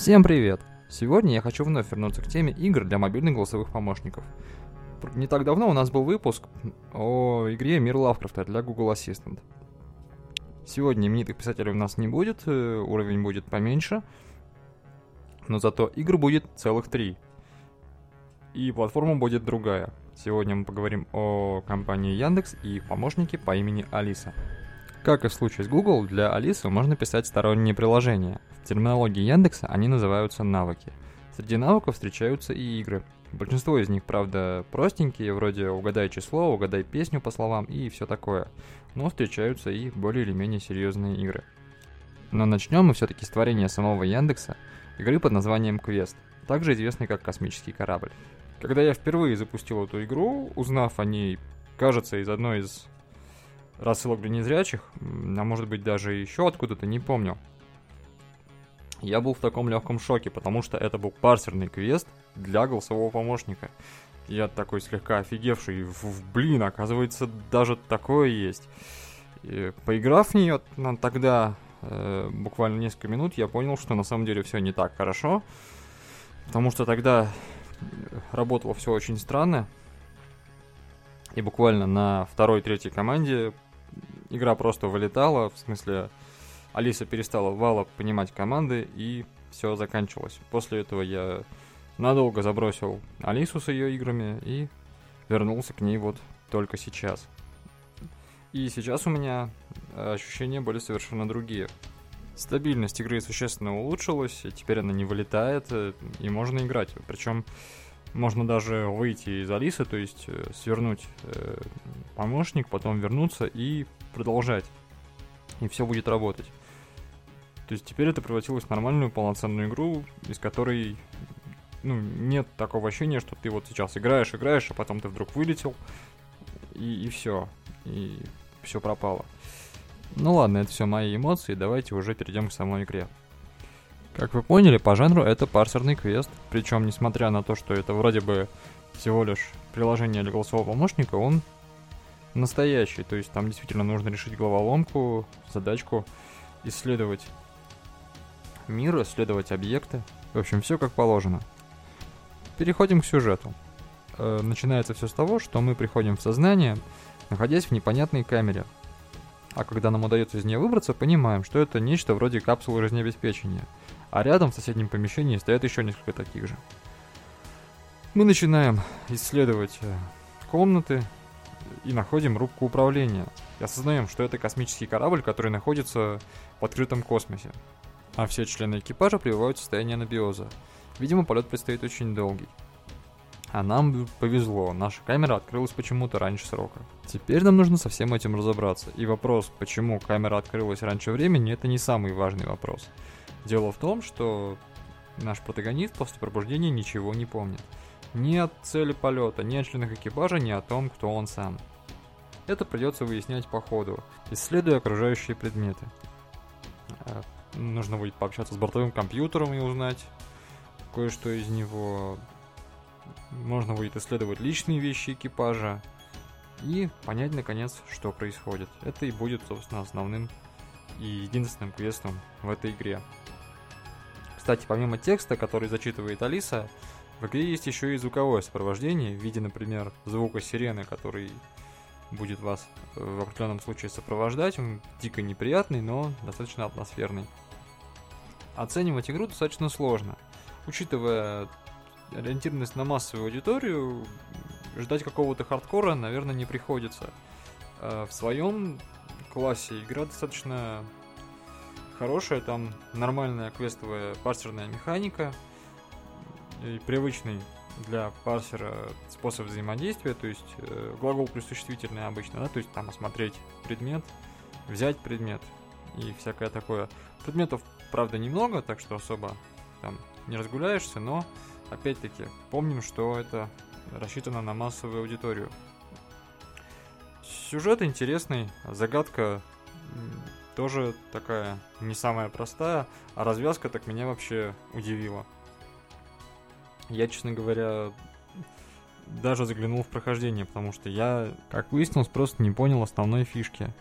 Всем привет! Сегодня я хочу вновь вернуться к теме игр для мобильных голосовых помощников. Не так давно у нас был выпуск о игре Мир Лавкрафта для Google Assistant. Сегодня именитых писателей у нас не будет, э, уровень будет поменьше, но зато игр будет целых три. И платформа будет другая. Сегодня мы поговорим о компании Яндекс и их помощнике по имени Алиса. Как и в случае с Google, для Алисы можно писать сторонние приложения. В терминологии Яндекса они называются навыки. Среди навыков встречаются и игры. Большинство из них, правда, простенькие, вроде угадай число, угадай песню по словам и все такое. Но встречаются и более или менее серьезные игры. Но начнем мы все-таки с творения самого Яндекса, игры под названием Квест, также известный как космический корабль. Когда я впервые запустил эту игру, узнав о ней, кажется, из одной из рассылок для незрячих, а может быть даже еще откуда-то, не помню. Я был в таком легком шоке, потому что это был парсерный квест для голосового помощника. Я такой слегка офигевший, в, блин, оказывается, даже такое есть. И, поиграв в нее тогда, э, буквально несколько минут, я понял, что на самом деле все не так хорошо. Потому что тогда работало все очень странно. И буквально на второй-третьей команде игра просто вылетала, в смысле, Алиса перестала вала понимать команды, и все заканчивалось. После этого я надолго забросил Алису с ее играми и вернулся к ней вот только сейчас. И сейчас у меня ощущения были совершенно другие. Стабильность игры существенно улучшилась, теперь она не вылетает, э, и можно играть. Причем можно даже выйти из Алисы, то есть э, свернуть э, помощник, потом вернуться и продолжать. И все будет работать. То есть теперь это превратилось в нормальную полноценную игру, из которой ну, нет такого ощущения, что ты вот сейчас играешь, играешь, а потом ты вдруг вылетел, и, и все. И все пропало. Ну ладно, это все мои эмоции, давайте уже перейдем к самой игре. Как вы поняли, по жанру это парсерный квест, причем несмотря на то, что это вроде бы всего лишь приложение для голосового помощника, он настоящий, то есть там действительно нужно решить головоломку, задачку, исследовать мир, исследовать объекты, в общем, все как положено. Переходим к сюжету. Э, начинается все с того, что мы приходим в сознание, находясь в непонятной камере, а когда нам удается из нее выбраться, понимаем, что это нечто вроде капсулы жизнеобеспечения, а рядом в соседнем помещении стоят еще несколько таких же. Мы начинаем исследовать э, комнаты и находим рубку управления. И осознаем, что это космический корабль, который находится в открытом космосе. А все члены экипажа пребывают в состоянии анабиоза. Видимо, полет предстоит очень долгий. А нам повезло, наша камера открылась почему-то раньше срока. Теперь нам нужно со всем этим разобраться. И вопрос, почему камера открылась раньше времени, это не самый важный вопрос. Дело в том, что наш протагонист после пробуждения ничего не помнит. Ни о цели полета, ни о членах экипажа, ни о том, кто он сам. Это придется выяснять по ходу, исследуя окружающие предметы. Э, нужно будет пообщаться с бортовым компьютером и узнать кое-что из него можно будет исследовать личные вещи экипажа и понять наконец, что происходит. Это и будет, собственно, основным и единственным квестом в этой игре. Кстати, помимо текста, который зачитывает Алиса, в игре есть еще и звуковое сопровождение в виде, например, звука сирены, который будет вас в определенном случае сопровождать. Он дико неприятный, но достаточно атмосферный. Оценивать игру достаточно сложно, учитывая ориентированность на массовую аудиторию, ждать какого-то хардкора, наверное, не приходится. А в своем классе игра достаточно хорошая, там нормальная квестовая парсерная механика и привычный для парсера способ взаимодействия, то есть э, глагол плюс существительное обычно, да, то есть там осмотреть предмет, взять предмет и всякое такое. Предметов, правда, немного, так что особо там не разгуляешься, но Опять-таки, помним, что это рассчитано на массовую аудиторию. Сюжет интересный, загадка тоже такая не самая простая, а развязка так меня вообще удивила. Я, честно говоря, даже заглянул в прохождение, потому что я, как выяснилось, просто не понял основной фишки.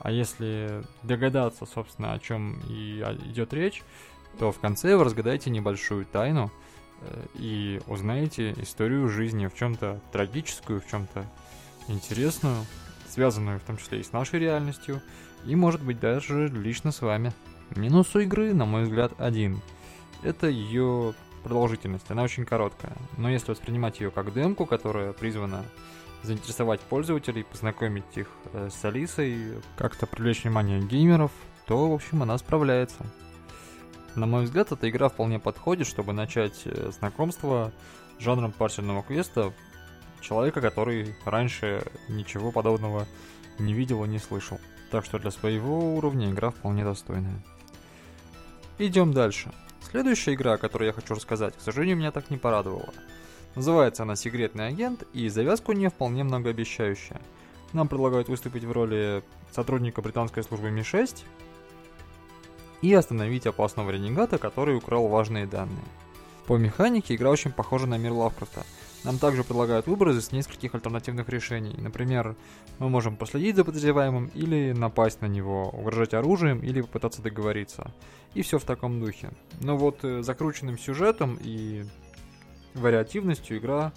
А если догадаться, собственно, о чем и идет речь, то в конце вы разгадаете небольшую тайну э, и узнаете историю жизни в чем-то трагическую, в чем-то интересную, связанную в том числе и с нашей реальностью, и может быть даже лично с вами. Минус у игры, на мой взгляд, один. Это ее продолжительность, она очень короткая. Но если воспринимать ее как демку, которая призвана заинтересовать пользователей, познакомить их э, с Алисой, как-то привлечь внимание геймеров, то, в общем, она справляется. На мой взгляд, эта игра вполне подходит, чтобы начать э, знакомство с жанром парсельного квеста человека, который раньше ничего подобного не видел и не слышал. Так что для своего уровня игра вполне достойная. Идем дальше. Следующая игра, о которой я хочу рассказать, к сожалению, меня так не порадовала. Называется она «Секретный агент», и завязка у нее вполне многообещающая. Нам предлагают выступить в роли сотрудника британской службы Ми-6 и остановить опасного ренегата, который украл важные данные. По механике игра очень похожа на мир Лавкрафта. Нам также предлагают выбор из нескольких альтернативных решений. Например, мы можем последить за подозреваемым или напасть на него, угрожать оружием или попытаться договориться. И все в таком духе. Но вот э, закрученным сюжетом и вариативностью игра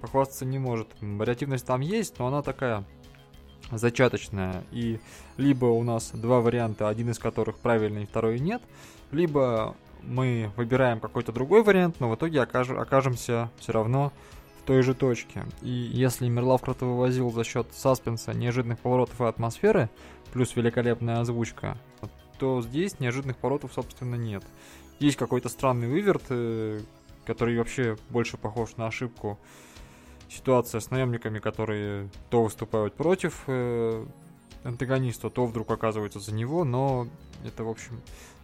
похвастаться не может. Вариативность там есть, но она такая зачаточная. И либо у нас два варианта, один из которых правильный, второй нет, либо мы выбираем какой-то другой вариант, но в итоге окаж окажемся все равно в той же точке. И если мир Лавкрафта вывозил за счет саспенса, неожиданных поворотов и атмосферы, плюс великолепная озвучка, то здесь неожиданных поворотов, собственно, нет. Есть какой-то странный выверт, э, который вообще больше похож на ошибку. Ситуация с наемниками, которые то выступают против э, антагониста, то вдруг оказываются за него, но это, в общем,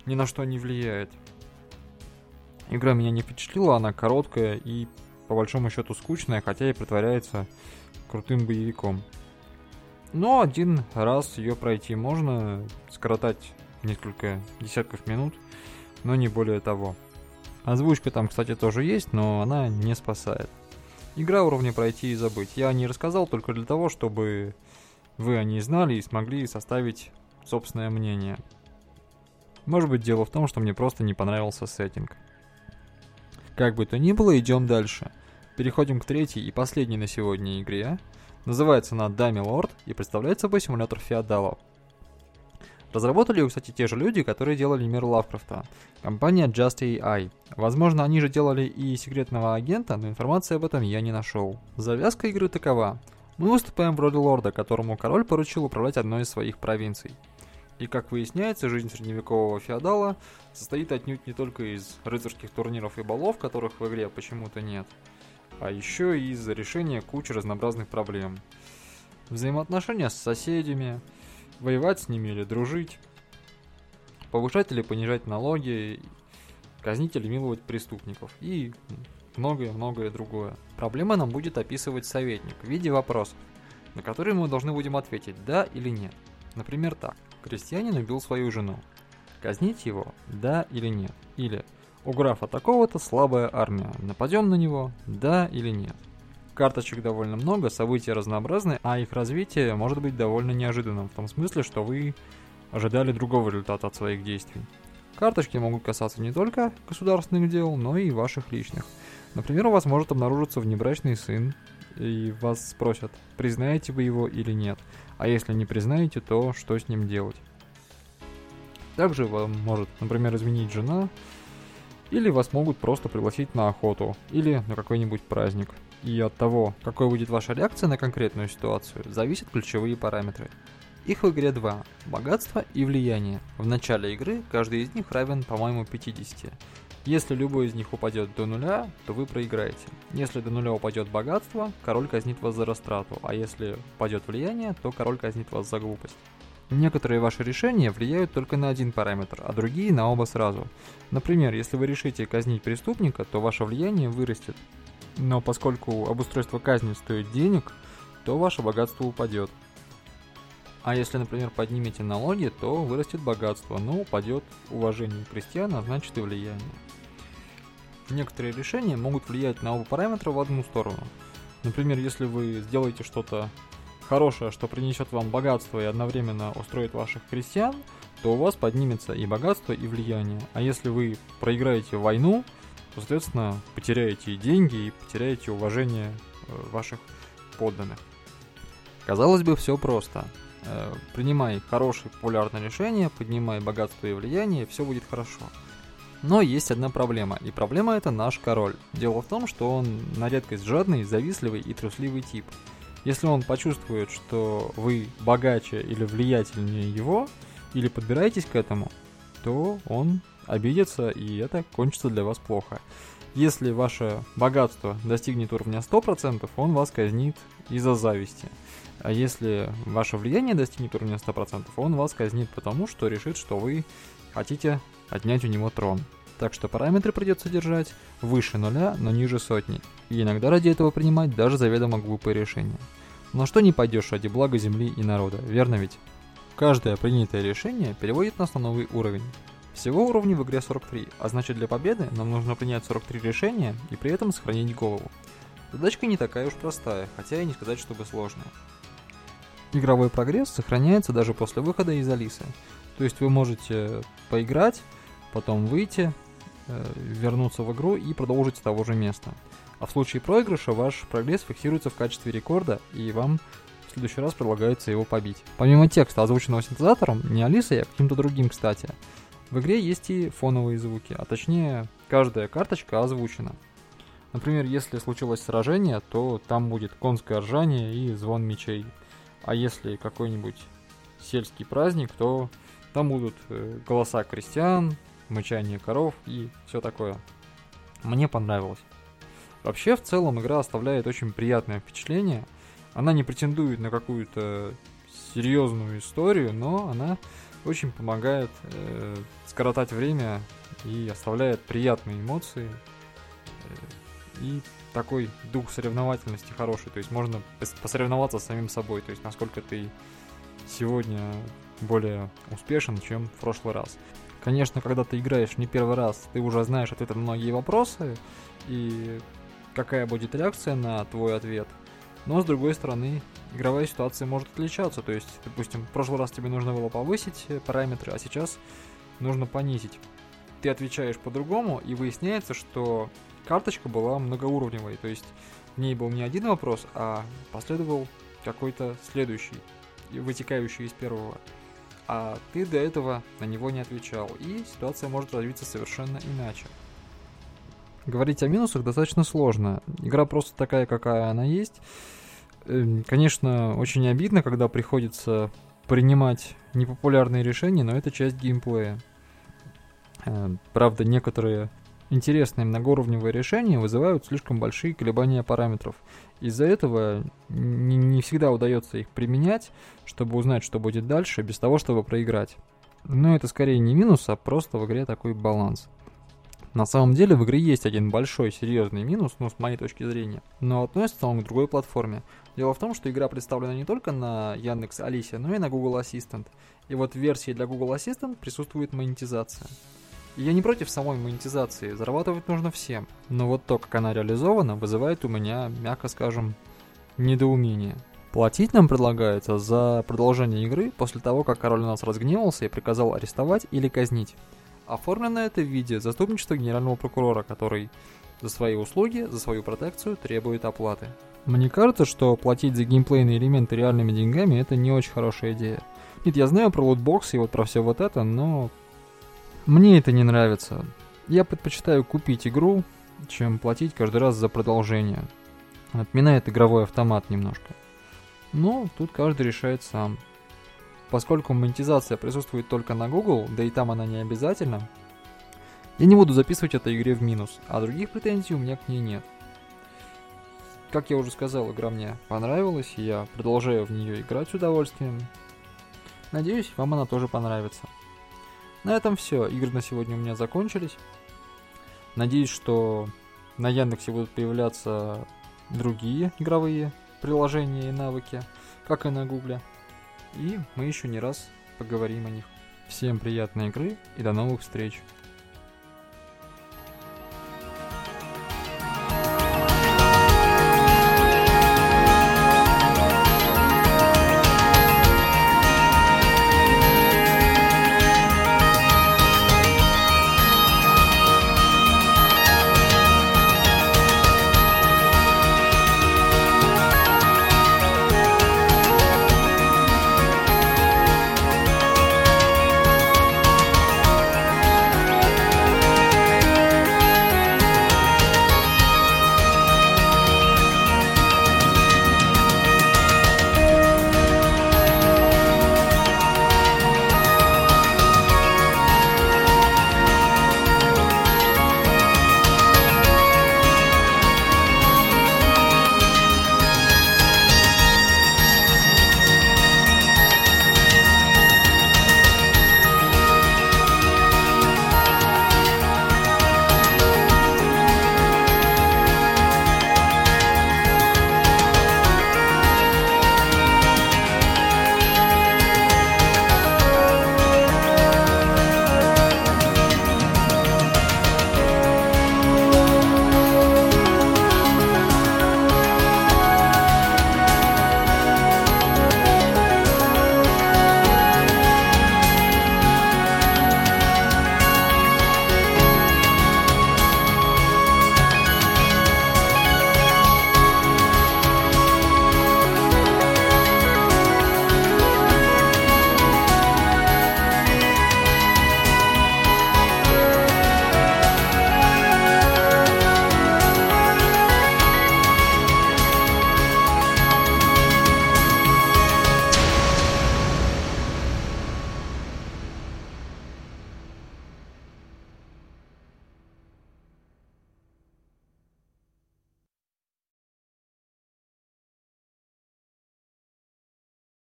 ни на что не влияет. Игра меня не впечатлила, она короткая и по большому счету скучная, хотя и притворяется крутым боевиком. Но один раз ее пройти можно, скоротать несколько десятков минут, но не более того. Озвучка там, кстати, тоже есть, но она не спасает. Игра уровня пройти и забыть. Я не рассказал только для того, чтобы вы о ней знали и смогли составить собственное мнение. Может быть дело в том, что мне просто не понравился сеттинг. Как бы то ни было, идем дальше. Переходим к третьей и последней на сегодня игре. Называется она Дами Лорд и представляет собой симулятор феодалов. Разработали ее, кстати, те же люди, которые делали мир Лавкрафта. Компания Just AI. Возможно, они же делали и секретного агента, но информации об этом я не нашел. Завязка игры такова. Мы выступаем в роли лорда, которому король поручил управлять одной из своих провинций. И как выясняется, жизнь средневекового феодала состоит отнюдь не только из рыцарских турниров и балов, которых в игре почему-то нет, а еще и из решения кучи разнообразных проблем. Взаимоотношения с соседями, воевать с ними или дружить, повышать или понижать налоги, казнить или миловать преступников и многое-многое другое. Проблема нам будет описывать советник в виде вопросов, на которые мы должны будем ответить «да» или «нет». Например, так. Крестьянин убил свою жену. Казнить его «да» или «нет». Или «у графа такого-то слабая армия. Нападем на него «да» или «нет». Карточек довольно много, события разнообразны, а их развитие может быть довольно неожиданным, в том смысле, что вы ожидали другого результата от своих действий. Карточки могут касаться не только государственных дел, но и ваших личных. Например, у вас может обнаружиться внебрачный сын, и вас спросят, признаете вы его или нет. А если не признаете, то что с ним делать? Также вам может, например, изменить жена, или вас могут просто пригласить на охоту, или на какой-нибудь праздник и от того, какой будет ваша реакция на конкретную ситуацию, зависят ключевые параметры. Их в игре два – богатство и влияние. В начале игры каждый из них равен, по-моему, 50. Если любой из них упадет до нуля, то вы проиграете. Если до нуля упадет богатство, король казнит вас за растрату, а если упадет влияние, то король казнит вас за глупость. Некоторые ваши решения влияют только на один параметр, а другие на оба сразу. Например, если вы решите казнить преступника, то ваше влияние вырастет, но поскольку обустройство казни стоит денег, то ваше богатство упадет. А если, например, поднимете налоги, то вырастет богатство, но упадет уважение крестьян, а значит и влияние. Некоторые решения могут влиять на оба параметра в одну сторону. Например, если вы сделаете что-то хорошее, что принесет вам богатство и одновременно устроит ваших крестьян, то у вас поднимется и богатство, и влияние. А если вы проиграете войну, то, соответственно, потеряете и деньги, и потеряете уважение э, ваших подданных. Казалось бы, все просто. Э, принимай хорошее популярное решение, поднимай богатство и влияние, все будет хорошо. Но есть одна проблема, и проблема это наш король. Дело в том, что он на редкость жадный, завистливый и трусливый тип. Если он почувствует, что вы богаче или влиятельнее его, или подбираетесь к этому, то он обидится, и это кончится для вас плохо. Если ваше богатство достигнет уровня 100%, он вас казнит из-за зависти. А если ваше влияние достигнет уровня 100%, он вас казнит потому, что решит, что вы хотите отнять у него трон. Так что параметры придется держать выше нуля, но ниже сотни. И иногда ради этого принимать даже заведомо глупые решения. Но что не пойдешь ради блага земли и народа, верно ведь? Каждое принятое решение переводит нас на новый уровень. Всего уровней в игре 43, а значит для победы нам нужно принять 43 решения и при этом сохранить голову. Задачка не такая уж простая, хотя и не сказать, чтобы сложная. Игровой прогресс сохраняется даже после выхода из Алисы. То есть вы можете поиграть, потом выйти, э, вернуться в игру и продолжить с того же места. А в случае проигрыша ваш прогресс фиксируется в качестве рекорда, и вам в следующий раз предлагается его побить. Помимо текста, озвученного синтезатором, не Алисой, а каким-то другим, кстати, в игре есть и фоновые звуки, а точнее, каждая карточка озвучена. Например, если случилось сражение, то там будет конское ржание и звон мечей. А если какой-нибудь сельский праздник, то там будут э, голоса крестьян, мычание коров и все такое. Мне понравилось. Вообще, в целом, игра оставляет очень приятное впечатление. Она не претендует на какую-то серьезную историю, но она очень помогает э, скоротать время и оставляет приятные эмоции э, и такой дух соревновательности хороший. То есть можно посоревноваться с самим собой, то есть насколько ты сегодня более успешен, чем в прошлый раз. Конечно, когда ты играешь не первый раз, ты уже знаешь ответы на многие вопросы и какая будет реакция на твой ответ. Но с другой стороны, игровая ситуация может отличаться. То есть, допустим, в прошлый раз тебе нужно было повысить э, параметры, а сейчас нужно понизить. Ты отвечаешь по-другому, и выясняется, что карточка была многоуровневой. То есть в ней был не один вопрос, а последовал какой-то следующий, вытекающий из первого. А ты до этого на него не отвечал, и ситуация может развиться совершенно иначе. Говорить о минусах достаточно сложно. Игра просто такая, какая она есть. Эм, конечно, очень обидно, когда приходится принимать непопулярные решения, но это часть геймплея. Э, правда, некоторые интересные многоуровневые решения вызывают слишком большие колебания параметров. Из-за этого не, не всегда удается их применять, чтобы узнать, что будет дальше, без того, чтобы проиграть. Но это скорее не минус, а просто в игре такой баланс. На самом деле в игре есть один большой серьезный минус, ну с моей точки зрения, но относится он к другой платформе. Дело в том, что игра представлена не только на Яндекс Алисе, но и на Google Assistant. И вот в версии для Google Assistant присутствует монетизация. И я не против самой монетизации, зарабатывать нужно всем. Но вот то, как она реализована, вызывает у меня, мягко скажем, недоумение. Платить нам предлагается за продолжение игры после того, как король нас разгневался и приказал арестовать или казнить. Оформлено это в виде заступничества генерального прокурора, который за свои услуги, за свою протекцию требует оплаты. Мне кажется, что платить за геймплейные элементы реальными деньгами это не очень хорошая идея. Нет, я знаю про лутбоксы и вот про все вот это, но мне это не нравится. Я предпочитаю купить игру, чем платить каждый раз за продолжение. Отминает игровой автомат немножко. Но тут каждый решает сам. Поскольку монетизация присутствует только на Google, да и там она не обязательна, я не буду записывать этой игре в минус, а других претензий у меня к ней нет. Как я уже сказал, игра мне понравилась, и я продолжаю в нее играть с удовольствием. Надеюсь, вам она тоже понравится. На этом все, игры на сегодня у меня закончились. Надеюсь, что на Яндексе будут появляться другие игровые приложения и навыки, как и на Гугле и мы еще не раз поговорим о них. Всем приятной игры и до новых встреч!